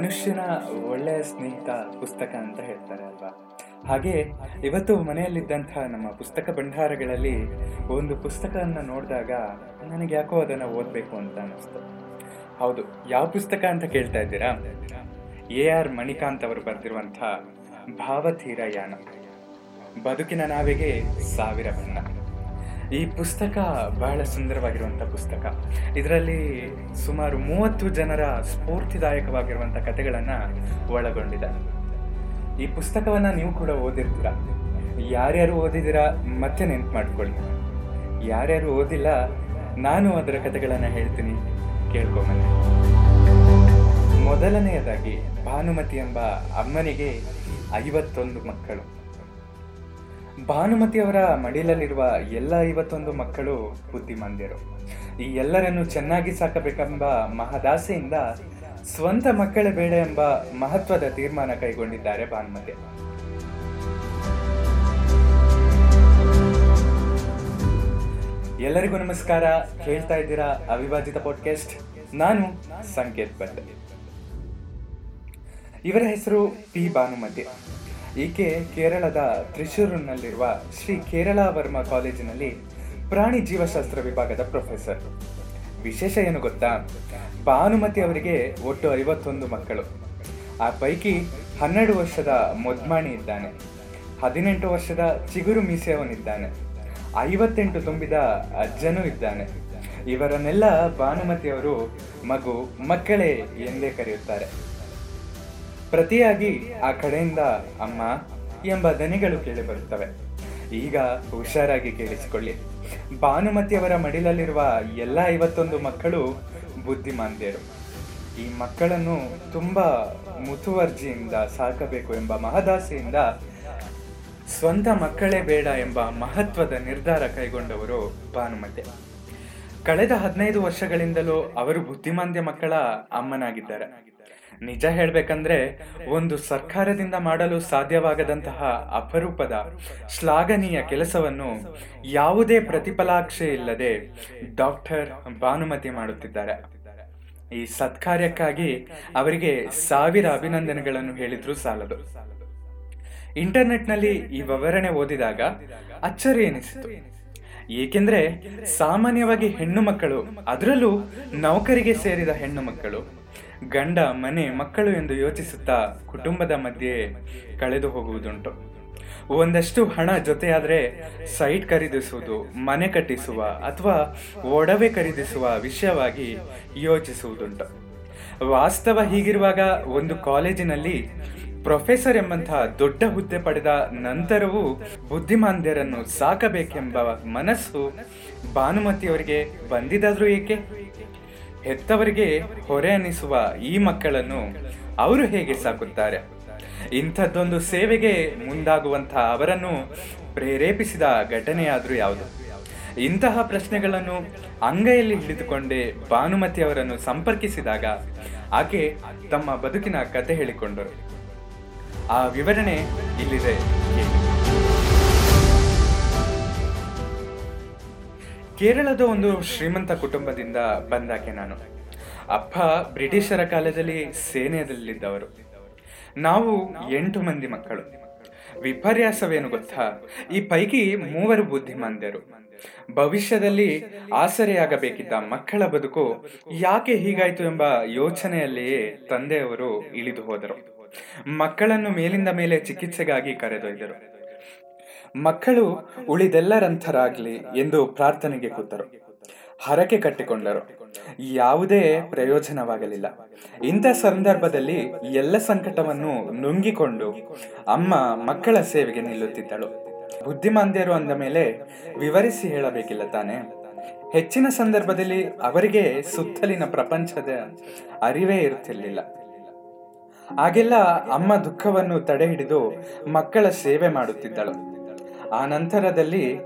ಮನುಷ್ಯನ ಒಳ್ಳೆಯ ಸ್ನೇಹಿತ ಪುಸ್ತಕ ಅಂತ ಹೇಳ್ತಾರೆ ಅಲ್ವಾ? ಹಾಗೆ ಇವತ್ತು ಮನೆಯಲ್ಲಿದ್ದಂತಹ ನಮ್ಮ ಪುಸ್ತಕ ಭಂಡಾರಗಳಲ್ಲಿ ಒಂದು ಪುಸ್ತಕವನ್ನು ನೋಡಿದಾಗ ನನಗೆ ಯಾಕೋ ಅದನ್ನು ಓದಬೇಕು ಅಂತ ಅನಿಸ್ತು ಹೌದು, ಯಾವ ಪುಸ್ತಕ ಅಂತ ಕೇಳ್ತಾ ಇದ್ದೀರಾ? ಎ ಆರ್ ಮಣಿಕಾಂತ್ ಅವರು ಬರೆದಿರುವಂಥ ಭಾವತೀರ ಯಾನ. ಬದುಕಿನ ನಾವಿಗೆ ಸಾವಿರ ಬಣ್ಣ. ಈ ಪುಸ್ತಕ ಬಹಳ ಸುಂದರವಾಗಿರುವಂಥ ಪುಸ್ತಕ. ಇದರಲ್ಲಿ ಸುಮಾರು ಮೂವತ್ತು ಜನರ ಸ್ಫೂರ್ತಿದಾಯಕವಾಗಿರುವಂಥ ಕಥೆಗಳನ್ನು ಒಳಗೊಂಡಿದೆ. ಈ ಪುಸ್ತಕವನ್ನು ನೀವು ಕೂಡ ಓದಿರ್ತೀರ? ಯಾರ್ಯಾರು ಓದಿದ್ದೀರಾ, ಮತ್ತೆ ನೆನ್ಪು ಮಾಡಿಕೊಳ್ಳಿ. ಯಾರ್ಯಾರು ಓದಿಲ್ಲ, ನಾನು ಅದರ ಕಥೆಗಳನ್ನು ಹೇಳ್ತೀನಿ. ಕೇಳ್ಕೊಂಬನ್ನಿ ಮೊದಲನೆಯದಾಗಿ ಭಾನುಮತಿ ಎಂಬ ಅಮ್ಮನಿಗೆ ಐವತ್ತೊಂದು ಮಕ್ಕಳು. ಭಾನುಮತಿಯವರ ಮಡಿಲಲ್ಲಿರುವ ಎಲ್ಲ ಐವತ್ತೊಂದು ಮಕ್ಕಳು ಬುದ್ಧಿಮಾಂದ್ಯರು. ಈ ಎಲ್ಲರನ್ನು ಚೆನ್ನಾಗಿ ಸಾಕಬೇಕೆಂಬ ಮಹದಾಸೆಯಿಂದ ಸ್ವಂತ ಮಕ್ಕಳೇ ಬೇಡ ಎಂಬ ಮಹತ್ವದ ತೀರ್ಮಾನ ಕೈಗೊಂಡಿದ್ದಾರೆ ಭಾನುಮತಿ. ಎಲ್ಲರಿಗೂ ನಮಸ್ಕಾರ. ಕೇಳ್ತಾ ಇದ್ದೀರಾ ಅವಿಭಾಜಿತ ಪಾಡ್ಕಾಸ್ಟ್ ನಾನು ಸಂಕೇತ್ ಭಟ್ ಇವರ ಹೆಸರು ಪಿ. ಭಾನುಮತಿ. ಈಕೆ ಕೇರಳದ ತ್ರಿಶೂರಿನಲ್ಲಿರುವ ಶ್ರೀ ಕೇರಳ ವರ್ಮ ಕಾಲೇಜಿನಲ್ಲಿ ಪ್ರಾಣಿ ಜೀವಶಾಸ್ತ್ರ ವಿಭಾಗದ ಪ್ರೊಫೆಸರ್. ವಿಶೇಷ ಏನು ಗೊತ್ತಾ? ಭಾನುಮತಿ ಅವರಿಗೆ ಒಟ್ಟು ಐವತ್ತೊಂದು ಮಕ್ಕಳು. ಆ ಪೈಕಿ ಹನ್ನೆರಡು ವರ್ಷದ ಮೊದ್ಮಾಣಿ ಇದ್ದಾನೆ. ಹದಿನೆಂಟು ವರ್ಷದ ಚಿಗುರು ಮೀಸೆಯವನಿದ್ದಾನೆ. ಐವತ್ತೆಂಟು ತುಂಬಿದ ಅಜ್ಜನೂ ಇದ್ದಾನೆ. ಇವರನ್ನೆಲ್ಲ ಭಾನುಮತಿಯವರು ಮಗು, ಮಕ್ಕಳೇ ಎಂದೇ ಕರೆಯುತ್ತಾರೆ. ಪ್ರತಿಯಾಗಿ ಆ ಕಡೆಯಿಂದ ಅಮ್ಮ ಎಂಬ ದನಿಗಳು ಕೇಳಿ ಬರುತ್ತವೆ. ಈಗ ಹುಷಾರಾಗಿ ಕೇಳಿಸಿಕೊಳ್ಳಿ. ಭಾನುಮತಿಯವರ ಮಡಿಲಲ್ಲಿರುವ ಎಲ್ಲ ಐವತ್ತೊಂದು ಮಕ್ಕಳು ಬುದ್ಧಿಮಾಂದ್ಯರು. ಈ ಮಕ್ಕಳನ್ನು ತುಂಬ ಮುತುವರ್ಜಿಯಿಂದ ಸಾಕಬೇಕು ಎಂಬ ಮಹದಾಸೆಯಿಂದ ಸ್ವಂತ ಮಕ್ಕಳೇ ಬೇಡ ಎಂಬ ಮಹತ್ವದ ನಿರ್ಧಾರ ಕೈಗೊಂಡವರು ಭಾನುಮತಿ. ಕಳೆದ ಹದಿನೈದು ವರ್ಷಗಳಿಂದಲೂ ಅವರು ಬುದ್ಧಿಮಾಂದ್ಯ ಮಕ್ಕಳ ಅಮ್ಮನಾಗಿದ್ದಾರೆ. ನಿಜ ಹೇಳಬೇಕಂದ್ರೆ ಒಂದು ಸರ್ಕಾರದಿಂದ ಮಾಡಲು ಸಾಧ್ಯವಾಗದಂತಹ ಅಪರೂಪದ, ಶ್ಲಾಘನೀಯ ಕೆಲಸವನ್ನು ಯಾವುದೇ ಪ್ರತಿಫಲಾಕ್ಷೆ ಇಲ್ಲದೆ ಡಾಕ್ಟರ್ ಭಾನುಮತಿ ಮಾಡುತ್ತಿದ್ದಾರೆ. ಈ ಸತ್ಕಾರ್ಯಕ್ಕಾಗಿ ಅವರಿಗೆ ಸಾವಿರ ಅಭಿನಂದನೆಗಳನ್ನು ಹೇಳಿದ್ರು ಸಾಲದು. ಇಂಟರ್ನೆಟ್ನಲ್ಲಿ ಈ ವಿವರಣೆ ಓದಿದಾಗ ಅಚ್ಚರಿ ಎನಿಸಿತು. ಏಕೆಂದ್ರೆ ಸಾಮಾನ್ಯವಾಗಿ ಹೆಣ್ಣು ಮಕ್ಕಳು, ಅದರಲ್ಲೂ ನೌಕರಿಗೆ ಸೇರಿದ ಹೆಣ್ಣು ಮಕ್ಕಳು ಗಂಡ ಮನೆ ಮಕ್ಕಳು ಎಂದು ಯೋಚಿಸುತ್ತಾ ಕುಟುಂಬದ ಮಧ್ಯೆ ಕಳೆದು ಹೋಗುವುದುಂಟು. ಒಂದಷ್ಟು ಹಣ ಜೊತೆಯಾದರೆ ಸೈಟ್ ಖರೀದಿಸುವುದು, ಮನೆ ಕಟ್ಟಿಸುವ ಅಥವಾ ಒಡವೆ ಖರೀದಿಸುವ ವಿಷಯವಾಗಿ ಯೋಚಿಸುವುದುಂಟು. ವಾಸ್ತವ ಹೀಗಿರುವಾಗ ಒಂದು ಕಾಲೇಜಿನಲ್ಲಿ ಪ್ರೊಫೆಸರ್ ಎಂಬಂತಹ ದೊಡ್ಡ ಹುದ್ದೆ ಪಡೆದ ನಂತರವೂ ಬುದ್ಧಿಮಾಂದ್ಯರನ್ನು ಸಾಕಬೇಕೆಂಬ ಮನಸ್ಸು ಭಾನುಮತಿಯವರಿಗೆ ಬಂದಿದ್ದಾದ್ರೂ ಏಕೆ? ಹೆತ್ತವರಿಗೆ ಹೊರೆ ಅನಿಸುವ ಈ ಮಕ್ಕಳನ್ನು ಅವರು ಹೇಗೆ ಸಾಕುತ್ತಾರೆ? ಇಂಥದ್ದೊಂದು ಸೇವೆಗೆ ಮುಂದಾಗುವಂತಹ ಅವರನ್ನು ಪ್ರೇರೇಪಿಸಿದ ಘಟನೆಯಾದರೂ ಯಾವುದು? ಇಂತಹ ಪ್ರಶ್ನೆಗಳನ್ನು ಅಂಗೈಯಲ್ಲಿ ಹಿಡಿದುಕೊಂಡೇ ಭಾನುಮತಿ ಅವರನ್ನು ಸಂಪರ್ಕಿಸಿದಾಗ ಆಕೆ ತಮ್ಮ ಬದುಕಿನ ಕತೆ ಹೇಳಿಕೊಂಡರು. ಆ ವಿವರಣೆ ಇಲ್ಲಿದೆ. ಕೇರಳದ ಒಂದು ಶ್ರೀಮಂತ ಕುಟುಂಬದಿಂದ ಬಂದಾಕೆ ನಾನು. ಅಪ್ಪ ಬ್ರಿಟಿಷರ ಕಾಲದಲ್ಲಿ ಸೇನೆಯಲ್ಲಿದ್ದವರು. ನಾವು ಎಂಟು ಮಂದಿ ಮಕ್ಕಳು. ವಿಪರ್ಯಾಸವೇನು ಗೊತ್ತಾ? ಈ ಪೈಕಿ ಮೂವರು ಬುದ್ಧಿಮಾಂದ್ಯರು. ಭವಿಷ್ಯದಲ್ಲಿ ಆಸರೆಯಾಗಬೇಕಿದ್ದ ಮಕ್ಕಳ ಬದುಕು ಯಾಕೆ ಹೀಗಾಯಿತು ಎಂಬ ಯೋಚನೆಯಲ್ಲಿಯೇ ತಂದೆಯವರು ಇಳಿದು ಹೋದರು. ಮಕ್ಕಳನ್ನು ಮೇಲಿಂದ ಮೇಲೆ ಚಿಕಿತ್ಸೆಗಾಗಿ ಕರೆದೊಯ್ದರು. ಮಕ್ಕಳು ಉಳಿದೆಲ್ಲರಂಥರಾಗ್ಲಿ ಎಂದು ಪ್ರಾರ್ಥನೆಗೆ ಕೂತರು. ಹರಕೆ ಕಟ್ಟಿಕೊಂಡರು. ಯಾವುದೇ ಪ್ರಯೋಜನವಾಗಲಿಲ್ಲ. ಇಂಥ ಸಂದರ್ಭದಲ್ಲಿ ಎಲ್ಲ ಸಂಕಟವನ್ನು ನುಂಗಿಕೊಂಡು ಅಮ್ಮ ಮಕ್ಕಳ ಸೇವೆಗೆ ನಿಲ್ಲುತ್ತಿದ್ದಳು. ಬುದ್ಧಿಮಾಂದ್ಯರು ಅಂದ ಮೇಲೆ, ವಿವರಿಸಿ ಹೇಳಬೇಕಿಲ್ಲ ತಾನೆ. ಹೆಚ್ಚಿನ ಸಂದರ್ಭದಲ್ಲಿ ಅವರಿಗೆ ಸುತ್ತಲಿನ ಪ್ರಪಂಚದ ಅರಿವೇ ಇರುತ್ತಿರಲಿಲ್ಲ. ಆಗೆಲ್ಲ ಅಮ್ಮ ದುಃಖವನ್ನು ತಡೆ ಹಿಡಿದು ಮಕ್ಕಳ ಸೇವೆ ಮಾಡುತ್ತಿದ್ದಳು. ಆ ನಂತರದಲ್ಲಿ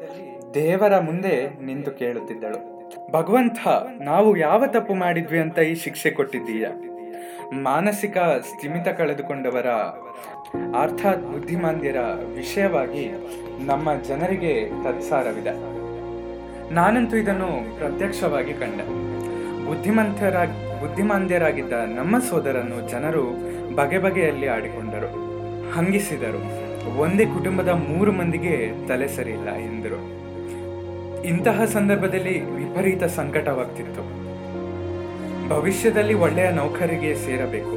ದೇವರ ಮುಂದೆ ನಿಂತು ಕೇಳುತ್ತಿದ್ದಳು. ಭಗವಂತ, ನಾವು ಯಾವ ತಪ್ಪು ಮಾಡಿದ್ವಿ ಅಂತ ಈ ಶಿಕ್ಷೆ ಕೊಟ್ಟಿದ್ದೀಯ? ಮಾನಸಿಕ ಸ್ಥಿಮಿತ ಕಳೆದುಕೊಂಡವರ, ಅರ್ಥಾತ್ ಬುದ್ಧಿಮಾಂದ್ಯರ ವಿಷಯವಾಗಿ ನಮ್ಮ ಜನರಿಗೆ ತತ್ಸಾರವಿದೆ. ನಾನಂತೂ ಇದನ್ನು ಪ್ರತ್ಯಕ್ಷವಾಗಿ ಕಂಡೆ. ಬುದ್ಧಿಮಂತರ ಬುದ್ಧಿಮಾಂದ್ಯರಾಗಿದ್ದ ನಮ್ಮ ಸೋದರನ್ನು ಜನರು ಬಗೆ ಬಗೆಯಲ್ಲಿ ಆಡಿಕೊಂಡರು, ಹಂಗಿಸಿದರು. ಒಂದೇ ಕುಟುಂಬದ ಮೂರು ಮಂದಿಗೆ ತಲೆ ಸರಿಯಿಲ್ಲ ಎಂದರು. ಇಂತಹ ಸಂದರ್ಭದಲ್ಲಿ ವಿಪರೀತ ಸಂಕಟವಾಗ್ತಿತ್ತು. ಭವಿಷ್ಯದಲ್ಲಿ ಒಳ್ಳೆಯ ನೌಕರಿಗೆ ಸೇರಬೇಕು,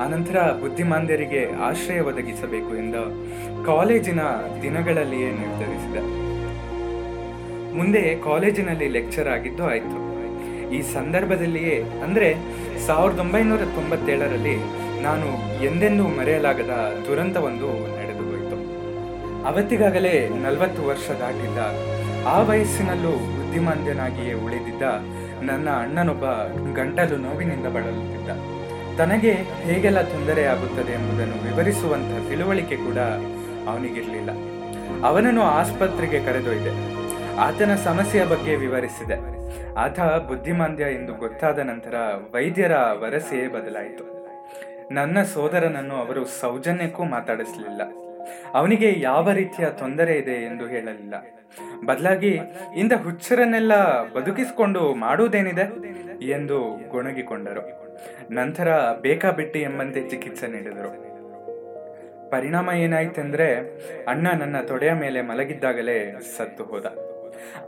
ಅನಂತರ ಬುದ್ಧಿಮಾಂದ್ಯರಿಗೆ ಆಶ್ರಯ ಒದಗಿಸಬೇಕು ಎಂದು ಕಾಲೇಜಿನ ದಿನಗಳಲ್ಲಿಯೇ ನಿರ್ಧರಿಸಿದ. ಮುಂದೆ ಕಾಲೇಜಿನಲ್ಲಿ ಲೆಕ್ಚರ್ ಆಗಿದ್ದು ಆಯಿತು. ಈ ಸಂದರ್ಭದಲ್ಲಿಯೇ, ಅಂದರೆ ಸಾವಿರದ ಒಂಬೈನೂರ ತೊಂಬತ್ತೇಳರಲ್ಲಿ ನಾನು ಎಂದೆಂದೂ ಮರೆಯಲಾಗದ ದುರಂತವೊಂದು ಅವತ್ತಿಗಾಗಲೇ ನಲವತ್ತು ವರ್ಷ ದಾಟಿದ್ದ ಆ ವಯಸ್ಸಿನಲ್ಲೂ ಬುದ್ಧಿಮಾಂದ್ಯನಾಗಿಯೇ ಉಳಿದಿದ್ದ ನನ್ನ ಅಣ್ಣನೊಬ್ಬ ಗಂಟಲು ನೋವಿನಿಂದ ಬಳಲುತ್ತಿದ್ದ. ತನಗೆ ಹೇಗೆಲ್ಲ ತೊಂದರೆ ಆಗುತ್ತದೆ ಎಂಬುದನ್ನು ವಿವರಿಸುವಂಥ ತಿಳುವಳಿಕೆ ಕೂಡ ಅವನಿಗಿರಲಿಲ್ಲ. ಅವನನ್ನು ಆಸ್ಪತ್ರೆಗೆ ಕರೆದೊಯ್ದೆ. ಆತನ ಸಮಸ್ಯೆಯ ಬಗ್ಗೆ ವಿವರಿಸಿದೆ. ಆತ ಬುದ್ಧಿಮಾಂದ್ಯ ಎಂದು ಗೊತ್ತಾದ ನಂತರ ವೈದ್ಯರ ವರಸೆಯೇ ಬದಲಾಯಿತು. ನನ್ನ ಸೋದರನನ್ನು ಅವರು ಸೌಜನ್ಯಕ್ಕೂ ಮಾತಾಡಿಸಲಿಲ್ಲ. ಅವನಿಗೆ ಯಾವ ರೀತಿಯ ತೊಂದರೆ ಇದೆ ಎಂದು ಹೇಳಲಿಲ್ಲ. ಬದಲಾಗಿ ಇಂದ ಹುಚ್ಚರನ್ನೆಲ್ಲ ಬದುಕಿಸಿಕೊಂಡು ಮಾಡುವುದೇನಿದೆ ಎಂದು ಗೊಣಗಿಕೊಂಡರು. ನಂತರ ಬೇಕಾಬಿಟ್ಟಿ ಎಂಬಂತೆ ಚಿಕಿತ್ಸೆ ನೀಡಿದರು. ಪರಿಣಾಮ ಏನಾಯ್ತೆಂದ್ರೆ ಅಣ್ಣ ನನ್ನ ತೊಡೆಯ ಮೇಲೆ ಮಲಗಿದ್ದಾಗಲೇ ಸತ್ತು ಹೋದ.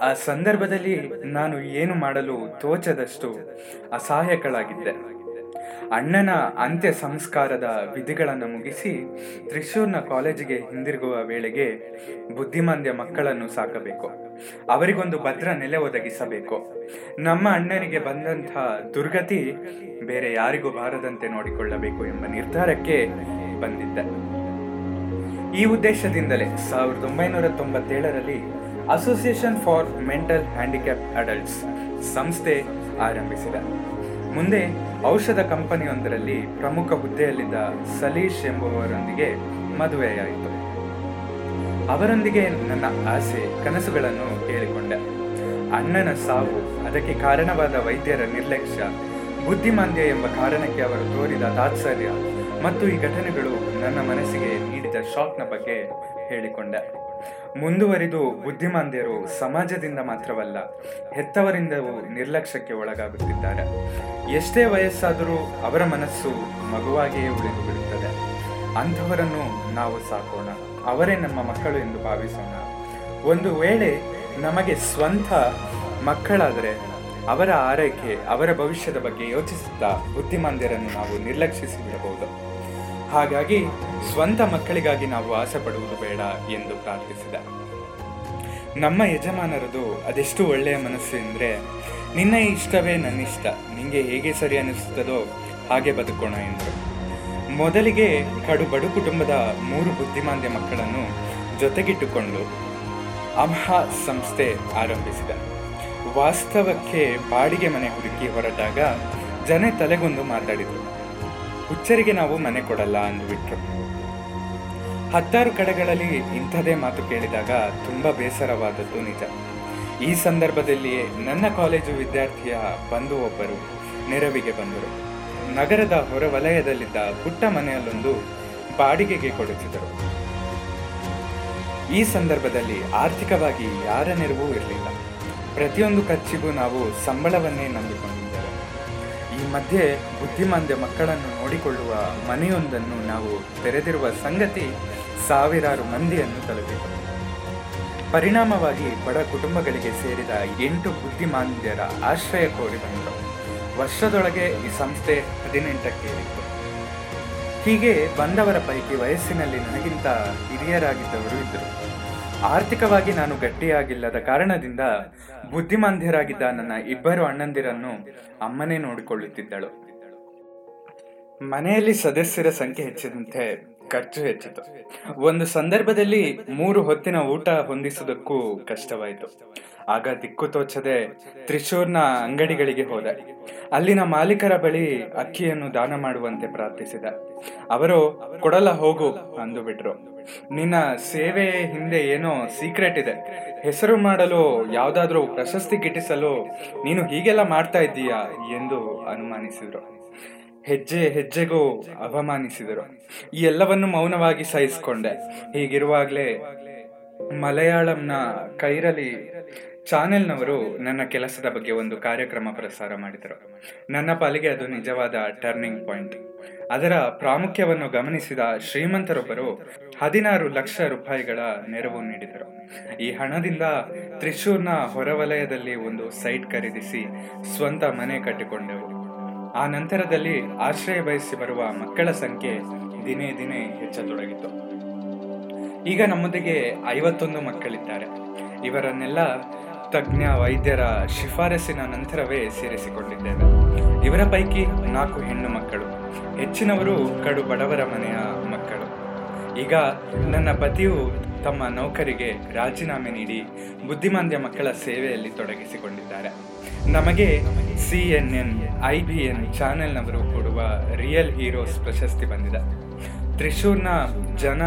ಆ ಸಂದರ್ಭದಲ್ಲಿ ನಾನು ಏನು ಮಾಡಲು ತೋಚದಷ್ಟು ಅಸಹಾಯಕಳಾಗಿದ್ದೆ. ಅಣ್ಣನ ಅಂತ್ಯ ಸಂಸ್ಕಾರದ ವಿಧಿಗಳನ್ನು ಮುಗಿಸಿ ತ್ರಿಶೂರ್ನ ಕಾಲೇಜಿಗೆ ಹಿಂದಿರುಗುವ ವೇಳೆಗೆ ಬುದ್ಧಿಮಾಂದ್ಯ ಮಕ್ಕಳನ್ನು ಸಾಕಬೇಕು. ಅವರಿಗೊಂದು ಭದ್ರ ನೆಲೆ ಒದಗಿಸಬೇಕು. ನಮ್ಮ ಅಣ್ಣನಿಗೆ ಬಂದಂತಹ ದುರ್ಗತಿ ಬೇರೆ ಯಾರಿಗೂ ಬಾರದಂತೆ ನೋಡಿಕೊಳ್ಳಬೇಕು ಎಂಬ ನಿರ್ಧಾರಕ್ಕೆ ಬಂದಿದ್ದ. ಈ ಉದ್ದೇಶದಿಂದಲೇ ಸಾವಿರದ ಒಂಬೈನೂರ ತೊಂಬತ್ತೇಳರಲ್ಲಿ association for mental handicap adults ಸಂಸ್ಥೆ ಆರಂಭಿಸಿದೆ. ಮುಂದೆ ಔಷಧ ಕಂಪನಿಯೊಂದರಲ್ಲಿ ಪ್ರಮುಖ ಹುದ್ದೆಯಲ್ಲಿದ್ದ ಸಲೀಶ್ ಎಂಬುವರೊಂದಿಗೆ ಮದುವೆಯಾಯಿತು. ಅವರೊಂದಿಗೆ ನನ್ನ ಆಸೆ, ಕನಸುಗಳನ್ನು ಹೇಳಿಕೊಂಡೆ ಅಣ್ಣನ ಸಾವು, ಅದಕ್ಕೆ ಕಾರಣವಾದ ವೈದ್ಯರ ನಿರ್ಲಕ್ಷ್ಯ, ಬುದ್ಧಿಮಾಂದ್ಯ ಎಂಬ ಕಾರಣಕ್ಕೆ ಅವರು ತೋರಿದ ತಾತ್ಸರ್ಯ, ಮತ್ತು ಈ ಘಟನೆಗಳು ನನ್ನ ಮನಸ್ಸಿಗೆ ನೀಡಿದ ಶಾಕ್ನ ಬಗ್ಗೆ ಹೇಳಿಕೊಂಡೆ. ಮುಂದುವರಿದು ಬುದ್ಧಿಮಾಂದ್ಯರು ಸಮಾಜದಿಂದ ಮಾತ್ರವಲ್ಲ, ಹೆತ್ತವರಿಂದವೂ ನಿರ್ಲಕ್ಷ್ಯಕ್ಕೆ ಒಳಗಾಗುತ್ತಿದ್ದಾರೆ. ಎಷ್ಟೇ ವಯಸ್ಸಾದರೂ ಅವರ ಮನಸ್ಸು ಮಗುವಾಗಿಯೇ ಉಳಿದು ಬಿಡುತ್ತದೆ. ಅಂಥವರನ್ನು ನಾವು ಸಾಕೋಣ, ಅವರೇ ನಮ್ಮ ಮಕ್ಕಳು ಎಂದು ಭಾವಿಸೋಣ. ಒಂದು ವೇಳೆ ನಮಗೆ ಸ್ವಂತ ಮಕ್ಕಳಾದರೆ ಅವರ ಆರೈಕೆ, ಅವರ ಭವಿಷ್ಯದ ಬಗ್ಗೆ ಯೋಚಿಸುತ್ತಾ ಬುದ್ಧಿಮಾಂದ್ಯರನ್ನು ನಾವು ನಿರ್ಲಕ್ಷಿಸಿ ಬಿಡಬಹುದು ಹಾಗಾಗಿ ಸ್ವಂತ ಮಕ್ಕಳಿಗಾಗಿ ನಾವು ಆಸೆ ಪಡುವುದು ಬೇಡ ಎಂದು ಪ್ರಾರ್ಥಿಸಿದ. ನಮ್ಮ ಯಜಮಾನರದು ಅದೆಷ್ಟು ಒಳ್ಳೆಯ ಮನಸ್ಸು ಎಂದರೆ, ನಿನ್ನ ಇಷ್ಟವೇ ನನ್ನ ಇಷ್ಟ ನಿಂಗೆ ಹೇಗೆ ಸರಿ ಅನ್ನಿಸುತ್ತದೋ ಹಾಗೆ ಬದುಕೋಣ ಎಂದರು. ಮೊದಲಿಗೆ ಕಡು ಬಡು ಕುಟುಂಬದ ಮೂರು ಬುದ್ಧಿಮಾಂದ್ಯ ಮಕ್ಕಳನ್ನು ಜೊತೆಗಿಟ್ಟುಕೊಂಡು ಅಮ್ಹ ಸಂಸ್ಥೆ ಆರಂಭಿಸಿದ. ವಾಸ್ತವಕ್ಕೆ ಬಾಡಿಗೆ ಮನೆ ಹುಡುಕಿ ಹೊರಟಾಗ ಜನ ತಲೆಗೊಂದು ಮಾತಾಡಿದರು. ಹುಚ್ಚರಿಗೆ ನಾವು ಮನೆ ಕೊಡಲ್ಲ ಅಂದ್ಬಿಟ್ರು. ಹತ್ತಾರು ಕಡೆಗಳಲ್ಲಿ ಇಂಥದೇ ಮಾತು ಕೇಳಿದಾಗ ತುಂಬ ಬೇಸರವಾದದ್ದು ನಿಜ. ಈ ಸಂದರ್ಭದಲ್ಲಿಯೇ ನನ್ನ ಕಾಲೇಜು ವಿದ್ಯಾರ್ಥಿಯ ಬಂಧು ಒಬ್ಬರು ನೆರವಿಗೆ ಬಂದರು. ನಗರದ ಹೊರವಲಯದಲ್ಲಿದ್ದ ಪುಟ್ಟ ಮನೆಯಲ್ಲೊಂದು ಬಾಡಿಗೆಗೆ ಕೊಡುತ್ತಿದ್ದರು. ಈ ಸಂದರ್ಭದಲ್ಲಿ ಆರ್ಥಿಕವಾಗಿ ಯಾರ ನೆರವೂ ಇರಲಿಲ್ಲ. ಪ್ರತಿಯೊಂದು ಖರ್ಚಿಗೂ ನಾವು ಸಂಬಳವನ್ನೇ ನಂಬಿಕೊಂಡಿದ್ದೇವೆ ಈ ಮಧ್ಯೆ ಬುದ್ಧಿಮಾಂದ್ಯ ಮಕ್ಕಳನ್ನು ನೋಡಿಕೊಳ್ಳುವ ಮನೆಯೊಂದನ್ನು ನಾವು ತೆರೆದಿರುವ ಸಂಗತಿ ಸಾವಿರಾರು ಮಂದಿಯನ್ನು ತಲುಪಿತು. ಪರಿಣಾಮವಾಗಿ ಬಡ ಕುಟುಂಬಗಳಿಗೆ ಸೇರಿದ ಎಂಟು ಬುದ್ಧಿಮಾಂದ್ಯರ ಆಶ್ರಯ ಕೋರಿ ಬಂದರು ವರ್ಷದೊಳಗೆ ಈ ಸಂಸ್ಥೆ ಹದಿನೆಂಟಕ್ಕೇರಿತ್ತು ಹೀಗೆ ಬಂದವರ ಪೈಕಿ ವಯಸ್ಸಿನಲ್ಲಿ ನನಗಿಂತ ಹಿರಿಯರಾಗಿದ್ದವರು ಇದ್ದರು. ಆರ್ಥಿಕವಾಗಿ ನಾನು ಗಟ್ಟಿಯಾಗಿಲ್ಲದ ಕಾರಣದಿಂದ ಬುದ್ಧಿಮಾಂದ್ಯರಾಗಿದ್ದ ನನ್ನ ಇಬ್ಬರು ಅಣ್ಣಂದಿರನ್ನು ಅಮ್ಮನೇ ನೋಡಿಕೊಳ್ಳುತ್ತಿದ್ದಳು. ಮನೆಯಲ್ಲಿ ಸದಸ್ಯರ ಸಂಖ್ಯೆ ಹೆಚ್ಚಿದಂತೆ ಖರ್ಚು ಹೆಚ್ಚಿತು. ಒಂದು ಸಂದರ್ಭದಲ್ಲಿ ಮೂರು ಹೊತ್ತಿನ ಊಟ ಹೊಂದಿಸುವುದಕ್ಕೂ ಕಷ್ಟವಾಯಿತು. ಆಗ ದಿಕ್ಕು ತೋಚದೆ ತ್ರಿಶೂರ್ನ ಅಂಗಡಿಗಳಿಗೆ ಹೋದೆ. ಅಲ್ಲಿನ ಮಾಲೀಕರ ಬಳಿ ಅಕ್ಕಿಯನ್ನು ದಾನ ಮಾಡುವಂತೆ ಪ್ರಾರ್ಥಿಸಿದ. ಅವರು ಕೊಡಲ ಹೋಗು ಅಂದು ಬಿಟ್ರು. ನಿನ್ನ ಸೇವೆ ಹಿಂದೆ ಏನೋ ಸೀಕ್ರೆಟ್ ಇದೆ. ಹೆಸರು ಮಾಡಲು ಯಾವುದಾದ್ರೂ ಪ್ರಶಸ್ತಿ ಗಿಟ್ಟಿಸಲು ನೀನು ಹೀಗೆಲ್ಲ ಮಾಡ್ತಾ ಇದ್ದೀಯಾ? ಎಂದು ಅನುಮಾನಿಸಿದ್ರು. ಹೆಜ್ಜೆ ಹೆಜ್ಜೆಗೂ ಅವಮಾನಿಸಿದರು. ಈ ಎಲ್ಲವನ್ನು ಮೌನವಾಗಿ ಸಹಿಸಿಕೊಂಡೆ. ಹೀಗಿರುವಾಗಲೇ ಮಲಯಾಳಂನ ಕೈರಲಿ ಚಾನೆಲ್ನವರು ನನ್ನ ಕೆಲಸದ ಬಗ್ಗೆ ಒಂದು ಕಾರ್ಯಕ್ರಮ ಪ್ರಸಾರ ಮಾಡಿದರು. ನನ್ನ ಪಾಲಿಗೆ ಅದು ನಿಜವಾದ ಟರ್ನಿಂಗ್ ಪಾಯಿಂಟ್ ಅದರ ಪ್ರಾಮುಖ್ಯವನ್ನು ಗಮನಿಸಿದ ಶ್ರೀಮಂತರೊಬ್ಬರು ಹದಿನಾರು ಲಕ್ಷ ರೂಪಾಯಿಗಳ ನೆರವು ನೀಡಿದರು. ಈ ಹಣದಿಂದ ತ್ರಿಶೂರ್ನ ಹೊರವಲಯದಲ್ಲಿ ಒಂದು ಸೈಟ್ ಖರೀದಿಸಿ ಸ್ವಂತ ಮನೆ ಕಟ್ಟಿಕೊಂಡೆವು. ಆ ನಂತರದಲ್ಲಿ ಆಶ್ರಯ ಬಯಸಿ ಬರುವ ಮಕ್ಕಳ ಸಂಖ್ಯೆ ದಿನೇ ದಿನೇ ಹೆಚ್ಚತೊಡಗಿತು. ಈಗ ನಮ್ಮೊಂದಿಗೆ ಐವತ್ತೊಂದು ಮಕ್ಕಳಿದ್ದಾರೆ. ಇವರನ್ನೆಲ್ಲ ತಜ್ಞ, ವೈದ್ಯರ ಶಿಫಾರಸಿನ ನಂತರವೇ ಸೇರಿಸಿಕೊಂಡಿದ್ದೇವೆ. ಇವರ ಪೈಕಿ ನಾಲ್ಕು ಹೆಣ್ಣು ಮಕ್ಕಳು. ಹೆಚ್ಚಿನವರು ಕಡು ಬಡವರ ಮನೆಯ ಮಕ್ಕಳು. ಈಗ ನನ್ನ ಪತಿಯು ತಮ್ಮ ನೌಕರಿಗೆ ರಾಜೀನಾಮೆ ನೀಡಿ ಬುದ್ಧಿಮಾಂದ್ಯ ಮಕ್ಕಳ ಸೇವೆಯಲ್ಲಿ ತೊಡಗಿಸಿಕೊಂಡಿದ್ದಾರೆ. ನಮಗೆ C N N I B N ಚಾನೆಲ್ನವರು ಕೊಡುವ ರಿಯಲ್ ಹೀರೋಸ್ ಪ್ರಶಸ್ತಿ ಬಂದಿದೆ. ತ್ರಿಶೂರ್ನ ಜನ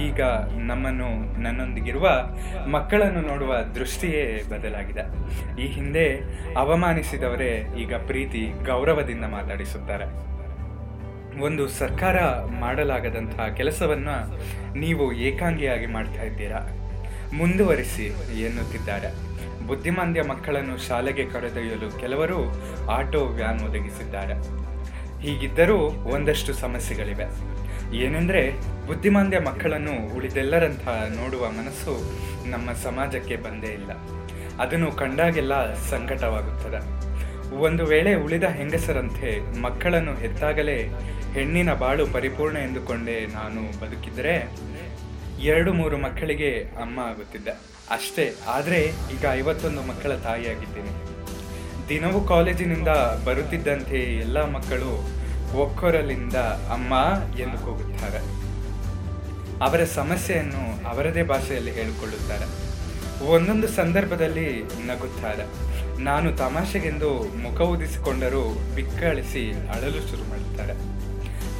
ಈಗ ನಮ್ಮನ್ನು, ನನ್ನೊಂದಿಗಿರುವ ಮಕ್ಕಳನ್ನು ನೋಡುವ ದೃಷ್ಟಿಯೇ ಬದಲಾಗಿದೆ. ಈ ಹಿಂದೆ ಅವಮಾನಿಸಿದವರೇ ಈಗ ಪ್ರೀತಿ, ಗೌರವದಿಂದ ಮಾತಾಡಿಸುತ್ತಾರೆ. ಒಂದು ಸರ್ಕಾರ ಮಾಡಲಾಗದಂತಹ ಕೆಲಸವನ್ನು ನೀವು ಏಕಾಂಗಿಯಾಗಿ ಮಾಡ್ತಾ ಇದ್ದೀರಾ? ಮುಂದುವರಿಸಿ ಎನ್ನುತ್ತಿದ್ದಾರೆ. ಬುದ್ಧಿಮಾಂದ್ಯ ಮಕ್ಕಳನ್ನು ಶಾಲೆಗೆ ಕರೆದೊಯ್ಯಲು ಕೆಲವರು ಆಟೋ ವ್ಯಾನ್ ಒದಗಿಸಿದ್ದಾರೆ. ಹೀಗಿದ್ದರೂ ಒಂದಷ್ಟು ಸಮಸ್ಯೆಗಳಿವೆ. ಏನೆಂದರೆ ಬುದ್ಧಿಮಾಂದ್ಯ ಮಕ್ಕಳನ್ನು ಉಳಿದೆಲ್ಲರಂತಹ ನೋಡುವ ಮನಸ್ಸು ನಮ್ಮ ಸಮಾಜಕ್ಕೆ ಬಂದೇ ಇಲ್ಲ. ಅದನ್ನು ಕಂಡಾಗೆಲ್ಲ ಸಂಕಟವಾಗುತ್ತದೆ. ಒಂದು ವೇಳೆ ಉಳಿದ ಹೆಂಗಸರಂತೆ ಮಕ್ಕಳನ್ನು ಹೆತ್ತಾಗಲೇ ಹೆಣ್ಣಿನ ಬಾಳು ಪರಿಪೂರ್ಣ ಎಂದುಕೊಂಡೇ ನಾನು ಬದುಕಿದರೆ ಎರಡು ಮೂರು ಮಕ್ಕಳಿಗೆ ಅಮ್ಮ ಆಗುತ್ತಿದ್ದೆ. ಅಷ್ಟೇ, ಆದರೆ ಈಗ ಐವತ್ತೊಂದು ಮಕ್ಕಳ ತಾಯಿಯಾಗಿದ್ದೇನೆ. ದಿನವೂ ಕಾಲೇಜಿನಿಂದ ಬರುತ್ತಿದ್ದಂತೆ ಎಲ್ಲ ಮಕ್ಕಳು ಒಕ್ಕೊರಲಿಂದ ಅಮ್ಮ ಎಂದು ಕೂಗುತ್ತಾರೆ. ಅವರ ಸಮಸ್ಯೆಯನ್ನು ಅವರದೇ ಭಾಷೆಯಲ್ಲಿ ಹೇಳಿಕೊಳ್ಳುತ್ತಾರೆ. ಒಂದೊಂದು ಸಂದರ್ಭದಲ್ಲಿ ನಗುತ್ತಾರೆ. ನಾನು ತಮಾಷೆಗೆಂದು ಮುಖ ಊದಿಸಿಕೊಂಡರೂ ಬಿಕ್ಕಳಿಸಿ ಅಳಲು ಶುರು ಮಾಡುತ್ತಾರೆ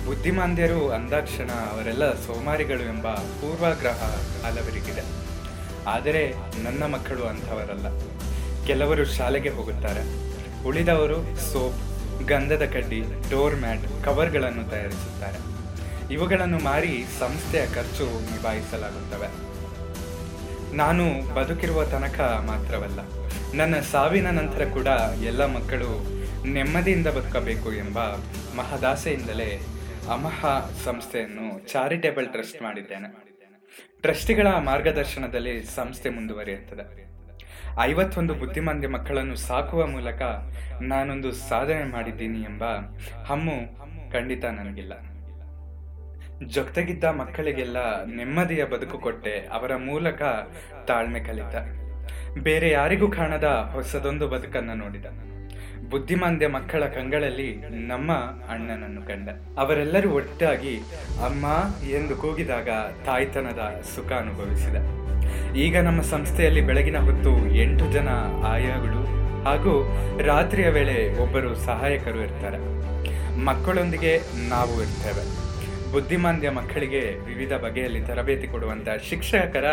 ಬುದ್ಧಿಮಾಂದ್ಯರು ಅಂದಾಕ್ಷಣ ಅವರೆಲ್ಲ ಸೋಮಾರಿಗಳು ಎಂಬ ಪೂರ್ವಾಗ್ರಹ ಹಲವರಿಗಿದೆ. ಆದರೆ ನನ್ನ ಮಕ್ಕಳು ಅಂಥವರಲ್ಲ. ಕೆಲವರು ಶಾಲೆಗೆ ಹೋಗುತ್ತಾರೆ. ಉಳಿದವರು ಸೋಪ್, ಗಂಧದ ಕಡ್ಡಿ, ಡೋರ್ ಮ್ಯಾಟ್, ಕವರ್ಗಳನ್ನು ತಯಾರಿಸುತ್ತಾರೆ. ಇವುಗಳನ್ನು ಮಾರಿ ಸಂಸ್ಥೆಯ ಖರ್ಚು ನಿಭಾಯಿಸಲಾಗುತ್ತವೆ. ನಾನು ಬದುಕಿರುವ ತನಕ ಮಾತ್ರವಲ್ಲ, ನನ್ನ ಸಾವಿನ ನಂತರ ಕೂಡ ಎಲ್ಲ ಮಕ್ಕಳು ನೆಮ್ಮದಿಯಿಂದ ಬದುಕಬೇಕು ಎಂಬ ಮಹದಾಸೆಯಿಂದಲೇ ಅಮಹ ಸಂಸ್ಥೆಯನ್ನು ಚಾರಿಟೇಬಲ್ ಟ್ರಸ್ಟ್ ಮಾಡಿದ್ದೇನೆ. ಟ್ರಸ್ಟಿಗಳ ಮಾರ್ಗದರ್ಶನದಲ್ಲಿ ಸಂಸ್ಥೆ ಮುಂದುವರಿಯುತ್ತದೆ. ಐವತ್ತೊಂದು ಬುದ್ಧಿಮಾಂದ್ಯ ಮಕ್ಕಳನ್ನು ಸಾಕುವ ಮೂಲಕ ನಾನೊಂದು ಸಾಧನೆ ಮಾಡಿದ್ದೀನಿ ಎಂಬ ಹಮ್ಮು ಖಂಡಿತ ನನಗಿಲ್ಲ. ಜೊತೆಗಿದ್ದ ಮಕ್ಕಳಿಗೆಲ್ಲ ನೆಮ್ಮದಿಯ ಬದುಕು ಕೊಟ್ಟೆ ಅವರ ಮೂಲಕ ತಾಳ್ಮೆ ಕಲಿತ. ಬೇರೆ ಯಾರಿಗೂ ಕಾಣದ ಹೊಸದೊಂದು ಬದುಕನ್ನು ನೋಡಿದ. ಬುದ್ಧಿಮಾಂದ್ಯ ಮಕ್ಕಳ ಕಂಗಳಲ್ಲಿ ನಮ್ಮ ಅಣ್ಣನನ್ನು ಕಂಡ. ಅವರೆಲ್ಲರೂ ಒಟ್ಟಾಗಿ ಅಮ್ಮ ಎಂದು ಕೂಗಿದಾಗ ತಾಯ್ತನದ ಸುಖ ಅನುಭವಿಸಿದ. ಈಗ ನಮ್ಮ ಸಂಸ್ಥೆಯಲ್ಲಿ ಬೆಳಗಿನ ಹೊತ್ತು ಎಂಟು ಜನ ಆಯಾಗಳು ಹಾಗೂ ರಾತ್ರಿಯ ವೇಳೆ ಒಬ್ಬರು ಸಹಾಯಕರು ಇರ್ತಾರೆ. ಮಕ್ಕಳೊಂದಿಗೆ ನಾವು ಇರ್ತೇವೆ. ಬುದ್ಧಿಮಾಂದ್ಯ ಮಕ್ಕಳಿಗೆ ವಿವಿಧ ಬಗೆಯಲ್ಲಿ ತರಬೇತಿ ಕೊಡುವಂತ ಶಿಕ್ಷಕರ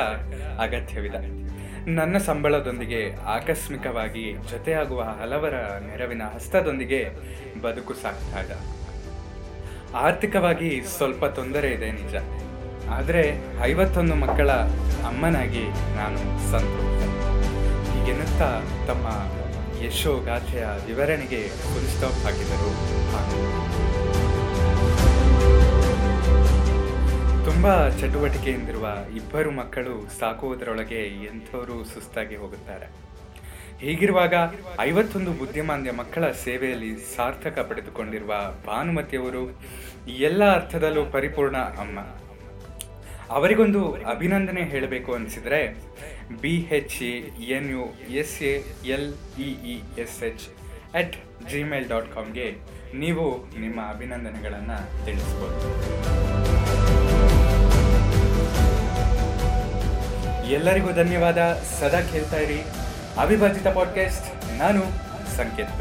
ಅಗತ್ಯವಿದೆ. ನನ್ನ ಸಂಬಳದೊಂದಿಗೆ ಆಕಸ್ಮಿಕವಾಗಿ ಜೊತೆಯಾಗುವ ಹಲವರ ನೆರವಿನ ಹಸ್ತದೊಂದಿಗೆ ಬದುಕು ಇದೆ ಆರ್ಥಿಕವಾಗಿ ಸ್ವಲ್ಪ ತೊಂದರೆ ಇದೆ ನಿಜ. ಆದರೆ ಐವತ್ತೊಂದು ಮಕ್ಕಳ ಅಮ್ಮನಾಗಿ ನಾನು ಸಂತೋಷ. ಹೀಗೆನ್ನುತ್ತಾ ತಮ್ಮ ಯಶೋಗಾಥೆಯ ವಿವರಣೆಗೆ ಫುಲ್ ಸ್ಟಾಪ್ ಹಾಕಿದರು. ಹಾಗೂ ತುಂಬಾ ಚಟುವಟಿಕೆಯಿಂದಿರುವ ಇಬ್ಬರು ಮಕ್ಕಳು ಸಾಕುವುದರೊಳಗೆ ಎಂಥವರು ಸುಸ್ತಾಗಿ ಹೋಗುತ್ತಾರೆ. ಹೀಗಿರುವಾಗ ಐವತ್ತೊಂದು ಬುದ್ಧಿಮಾಂದ್ಯ ಮಕ್ಕಳ ಸೇವೆಯಲ್ಲಿ ಸಾರ್ಥಕ ಪಡೆದುಕೊಂಡಿರುವ ಭಾನುಮತಿಯವರು ಎಲ್ಲ ಅರ್ಥದಲ್ಲೂ ಪರಿಪೂರ್ಣ ಅಮ್ಮ. ಅವರಿಗೊಂದು ಅಭಿನಂದನೆ ಹೇಳಬೇಕು ಅನಿಸಿದರೆ B H A N U S A L E S H at Gmail dot ಕಾಮ್ಗೆ ನೀವು ನಿಮ್ಮ ಅಭಿನಂದನೆಗಳನ್ನು ತಿಳಿಸ್ಬೋದು. ಎಲ್ಲರಿಗೂ ಧನ್ಯವಾದ. ಸದಾ ಕೇಳ್ತಾ ಇರಿ. ಅವಿಭಾಜಿತ ಪಾಡ್ಕಾಸ್ಟ್ ನಾನು ಸಂಕೇತ್